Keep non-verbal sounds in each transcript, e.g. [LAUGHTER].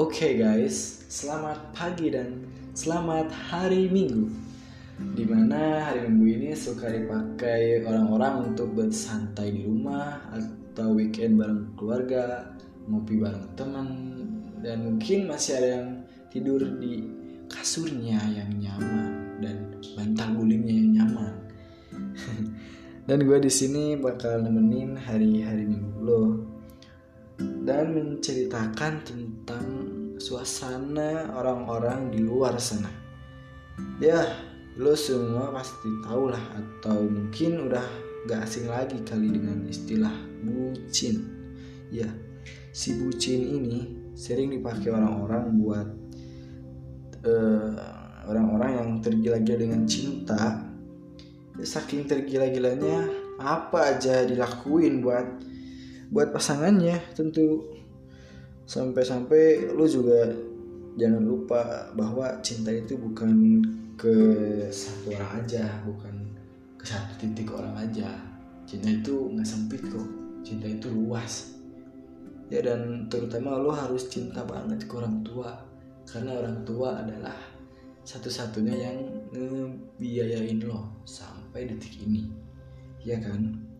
Oke guys, selamat pagi dan selamat hari Minggu. Di mana hari Minggu ini suka dipakai orang-orang untuk bersantai di rumah atau weekend bareng keluarga, ngopi bareng teman, dan mungkin masih ada yang tidur di kasurnya yang nyaman dan bantal gulingnya yang nyaman. [LAUGHS] dan gue di sini bakal nemenin hari-hari Minggu lo dan menceritakan tentang suasana orang-orang di luar sana. Ya, lo semua pasti tahu lah atau mungkin udah gak asing lagi kali dengan istilah bucin. Ya, si bucin ini sering dipakai orang-orang buat orang orang-orang yang tergila-gila dengan cinta. Saking tergila-gilanya apa aja dilakuin buat buat pasangannya tentu. Sampai-sampai lu juga jangan lupa bahwa cinta itu bukan ke satu orang aja bukan ke satu titik orang aja. Cinta itu nggak sempit kok. Cinta itu luas. Ya dan terutama lo harus cinta banget ke orang tua. Karena orang tua adalah satu-satunya yang ngebiayain lo sampai detik ini. Ya kan?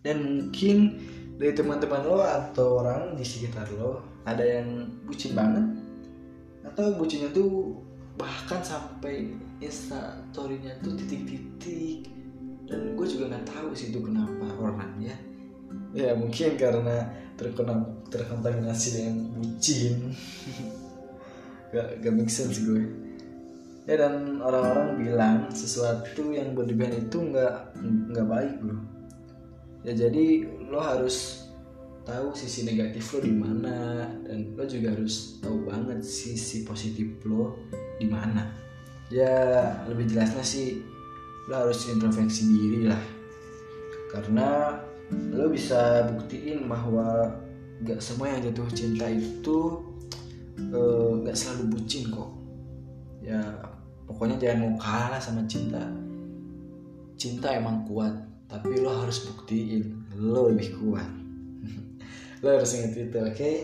Dan mungkin dari teman-teman lo atau orang di sekitar lo ada yang bucin banget? Atau bucinnya tuh bahkan sampai instastorynya tuh titik-titik. Dan gue juga nggak tahu sih itu kenapa orangnya. Ya mungkin karena terkena terkontaminasi dengan bucin. [LAUGHS] Gak, gak make sense gue. Ya dan orang-orang bilang sesuatu yang berlebihan itu nggak nggak baik bro ya jadi lo harus tahu sisi negatif lo di mana dan lo juga harus tahu banget sisi positif lo di mana. Ya lebih jelasnya sih lo harus introspeksi diri lah. Karena lo bisa buktiin bahwa gak semua yang jatuh cinta itu uh, gak selalu bucin kok. Ya pokoknya jangan mau kalah sama cinta. Cinta emang kuat tapi lo harus buktiin lo lebih kuat. [LAUGHS] Lo harus ingat itu oke? Okay?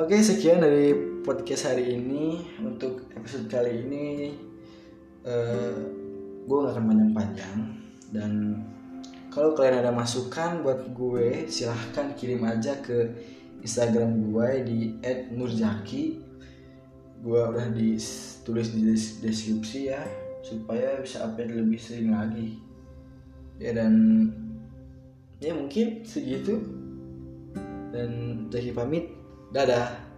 oke okay, sekian dari podcast hari ini. Untuk episode kali ini uh, gue gak akan panjang-panjang. Dan kalau kalian ada masukan buat gue silahkan kirim aja ke Instagram gue di @nurjaki. Gue udah ditulis di deskripsi ya supaya bisa update lebih sering lagi ya dan ya mungkin segitu. Dan jadi pamit. Dadah